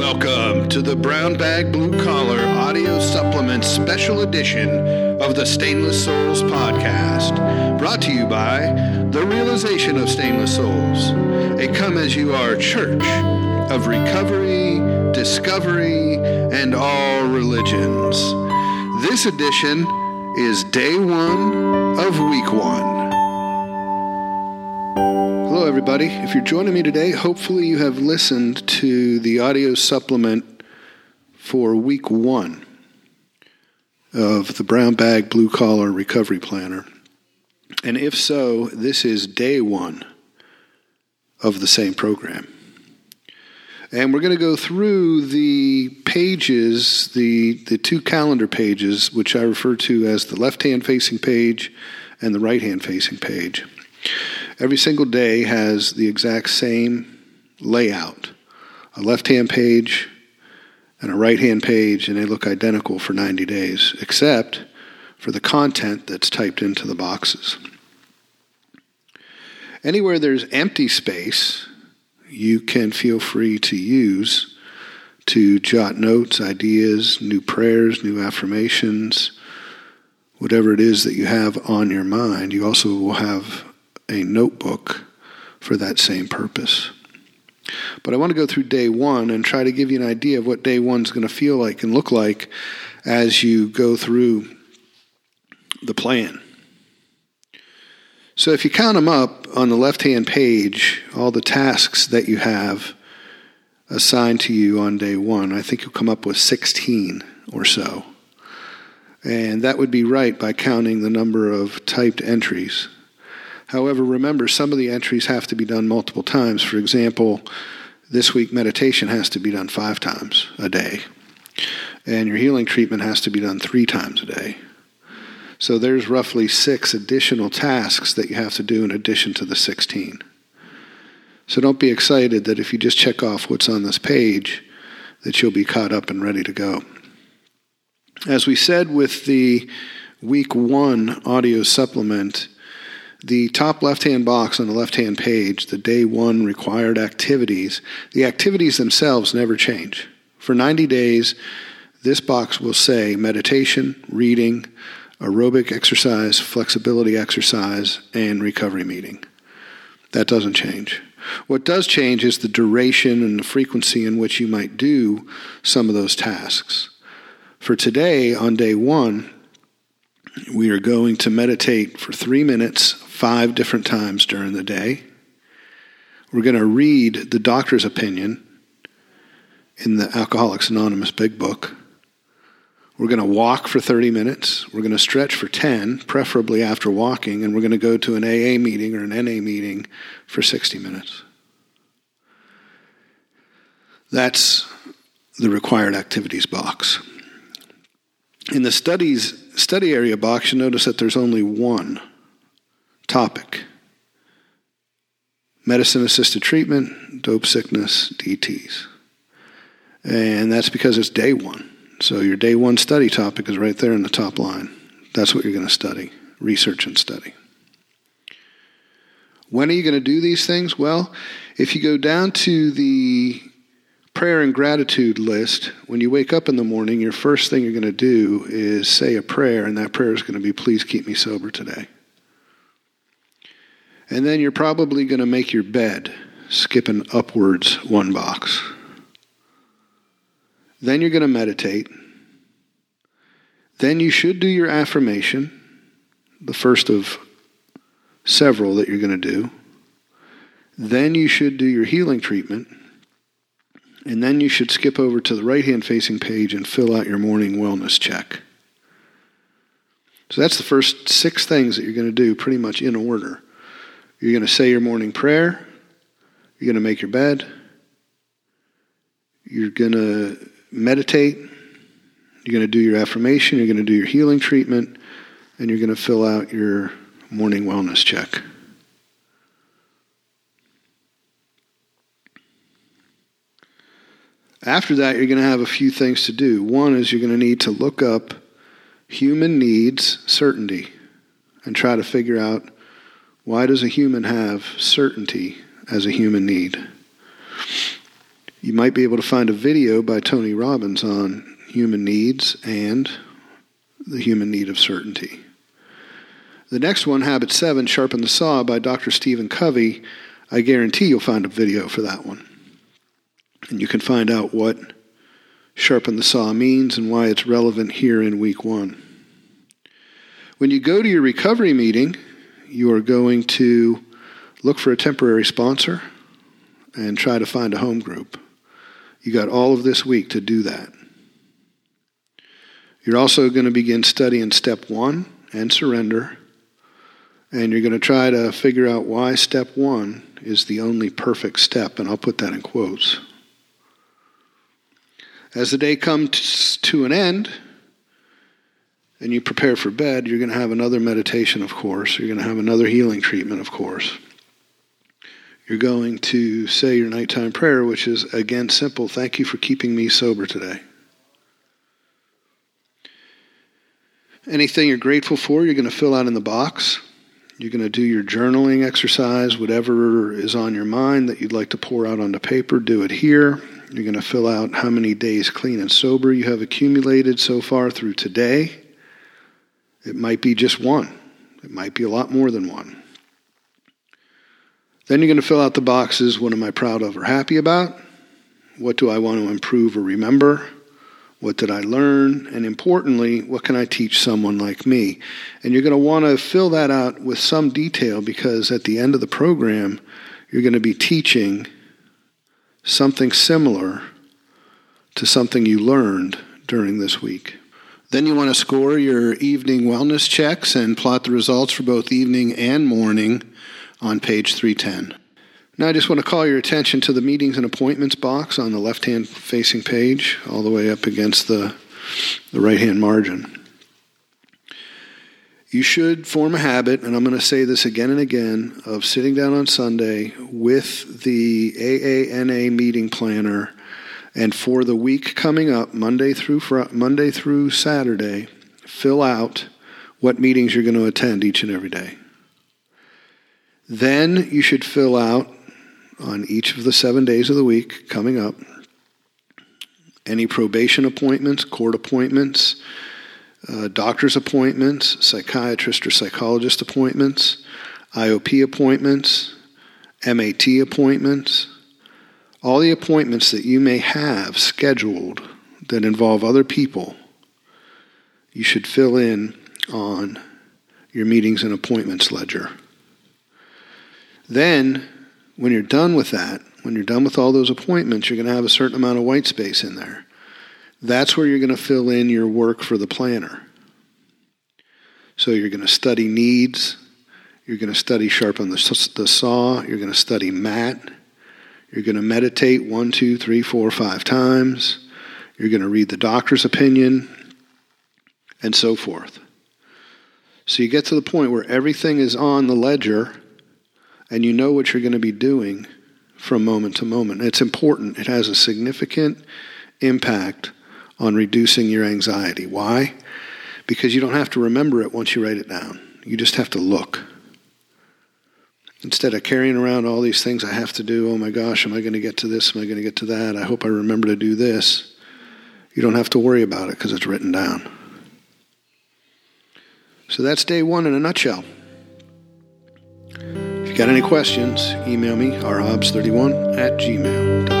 Welcome to the Brown Bag Blue Collar Audio Supplement Special Edition of the Stainless Souls Podcast, brought to you by The Realization of Stainless Souls, a come as you are church of recovery, discovery, and all religions. This edition is day one of week one. Everybody. If you're joining me today, hopefully you have listened to the audio supplement for week one of the Brown Bag Blue Collar Recovery Planner. And if so, this is day one of the same program. And we're going to go through the pages, the, the two calendar pages, which I refer to as the left hand facing page and the right hand facing page. Every single day has the exact same layout a left hand page and a right hand page, and they look identical for 90 days, except for the content that's typed into the boxes. Anywhere there's empty space, you can feel free to use to jot notes, ideas, new prayers, new affirmations, whatever it is that you have on your mind. You also will have a notebook for that same purpose. But I want to go through day one and try to give you an idea of what day one's going to feel like and look like as you go through the plan. So if you count them up on the left hand page, all the tasks that you have assigned to you on day one, I think you'll come up with 16 or so. And that would be right by counting the number of typed entries However, remember, some of the entries have to be done multiple times. For example, this week meditation has to be done five times a day, and your healing treatment has to be done three times a day. So there's roughly six additional tasks that you have to do in addition to the 16. So don't be excited that if you just check off what's on this page, that you'll be caught up and ready to go. As we said with the week one audio supplement, the top left hand box on the left hand page, the day one required activities, the activities themselves never change. For 90 days, this box will say meditation, reading, aerobic exercise, flexibility exercise, and recovery meeting. That doesn't change. What does change is the duration and the frequency in which you might do some of those tasks. For today, on day one, we are going to meditate for three minutes, five different times during the day. We're going to read the doctor's opinion in the Alcoholics Anonymous Big Book. We're going to walk for 30 minutes. We're going to stretch for 10, preferably after walking, and we're going to go to an AA meeting or an NA meeting for 60 minutes. That's the required activities box. In the studies study area box, you notice that there's only one topic medicine assisted treatment, dope sickness, DTs. And that's because it's day one. So your day one study topic is right there in the top line. That's what you're going to study, research and study. When are you going to do these things? Well, if you go down to the prayer and gratitude list, when you wake up in the morning, your first thing you're going to do is say a prayer, and that prayer is going to be, Please keep me sober today. And then you're probably going to make your bed, skipping upwards one box. Then you're going to meditate. Then you should do your affirmation, the first of several that you're going to do. Then you should do your healing treatment. And then you should skip over to the right hand facing page and fill out your morning wellness check. So that's the first six things that you're going to do pretty much in order. You're going to say your morning prayer. You're going to make your bed. You're going to meditate. You're going to do your affirmation. You're going to do your healing treatment. And you're going to fill out your morning wellness check. After that, you're going to have a few things to do. One is you're going to need to look up human needs certainty and try to figure out why does a human have certainty as a human need? You might be able to find a video by Tony Robbins on human needs and the human need of certainty. The next one, Habit 7, Sharpen the Saw by Dr. Stephen Covey, I guarantee you'll find a video for that one. And you can find out what Sharpen the Saw means and why it's relevant here in week one. When you go to your recovery meeting, you are going to look for a temporary sponsor and try to find a home group. You got all of this week to do that. You're also going to begin studying step one and surrender. And you're going to try to figure out why step one is the only perfect step. And I'll put that in quotes. As the day comes to an end and you prepare for bed, you're going to have another meditation, of course. You're going to have another healing treatment, of course. You're going to say your nighttime prayer, which is again simple Thank you for keeping me sober today. Anything you're grateful for, you're going to fill out in the box. You're going to do your journaling exercise, whatever is on your mind that you'd like to pour out onto paper, do it here. You're going to fill out how many days clean and sober you have accumulated so far through today. It might be just one, it might be a lot more than one. Then you're going to fill out the boxes what am I proud of or happy about? What do I want to improve or remember? What did I learn? And importantly, what can I teach someone like me? And you're going to want to fill that out with some detail because at the end of the program, you're going to be teaching something similar to something you learned during this week. Then you want to score your evening wellness checks and plot the results for both evening and morning on page 310. Now, I just want to call your attention to the meetings and appointments box on the left hand facing page, all the way up against the, the right hand margin. You should form a habit, and I'm going to say this again and again, of sitting down on Sunday with the AANA meeting planner, and for the week coming up, Monday through fr- Monday through Saturday, fill out what meetings you're going to attend each and every day. Then you should fill out on each of the seven days of the week coming up. Any probation appointments, court appointments, uh, doctor's appointments, psychiatrist or psychologist appointments, IOP appointments, MAT appointments, all the appointments that you may have scheduled that involve other people, you should fill in on your meetings and appointments ledger. Then when you're done with that, when you're done with all those appointments, you're going to have a certain amount of white space in there. That's where you're going to fill in your work for the planner. So you're going to study needs, you're going to study sharpen the, the saw, you're going to study MAT, you're going to meditate one, two, three, four, five times, you're going to read the doctor's opinion, and so forth. So you get to the point where everything is on the ledger and you know what you're going to be doing from moment to moment. It's important, it has a significant impact on reducing your anxiety. Why? Because you don't have to remember it once you write it down, you just have to look. Instead of carrying around all these things I have to do, oh my gosh, am I going to get to this? Am I going to get to that? I hope I remember to do this. You don't have to worry about it because it's written down. So that's day one in a nutshell If you got any questions, email me, rhobbs31 at gmail.com.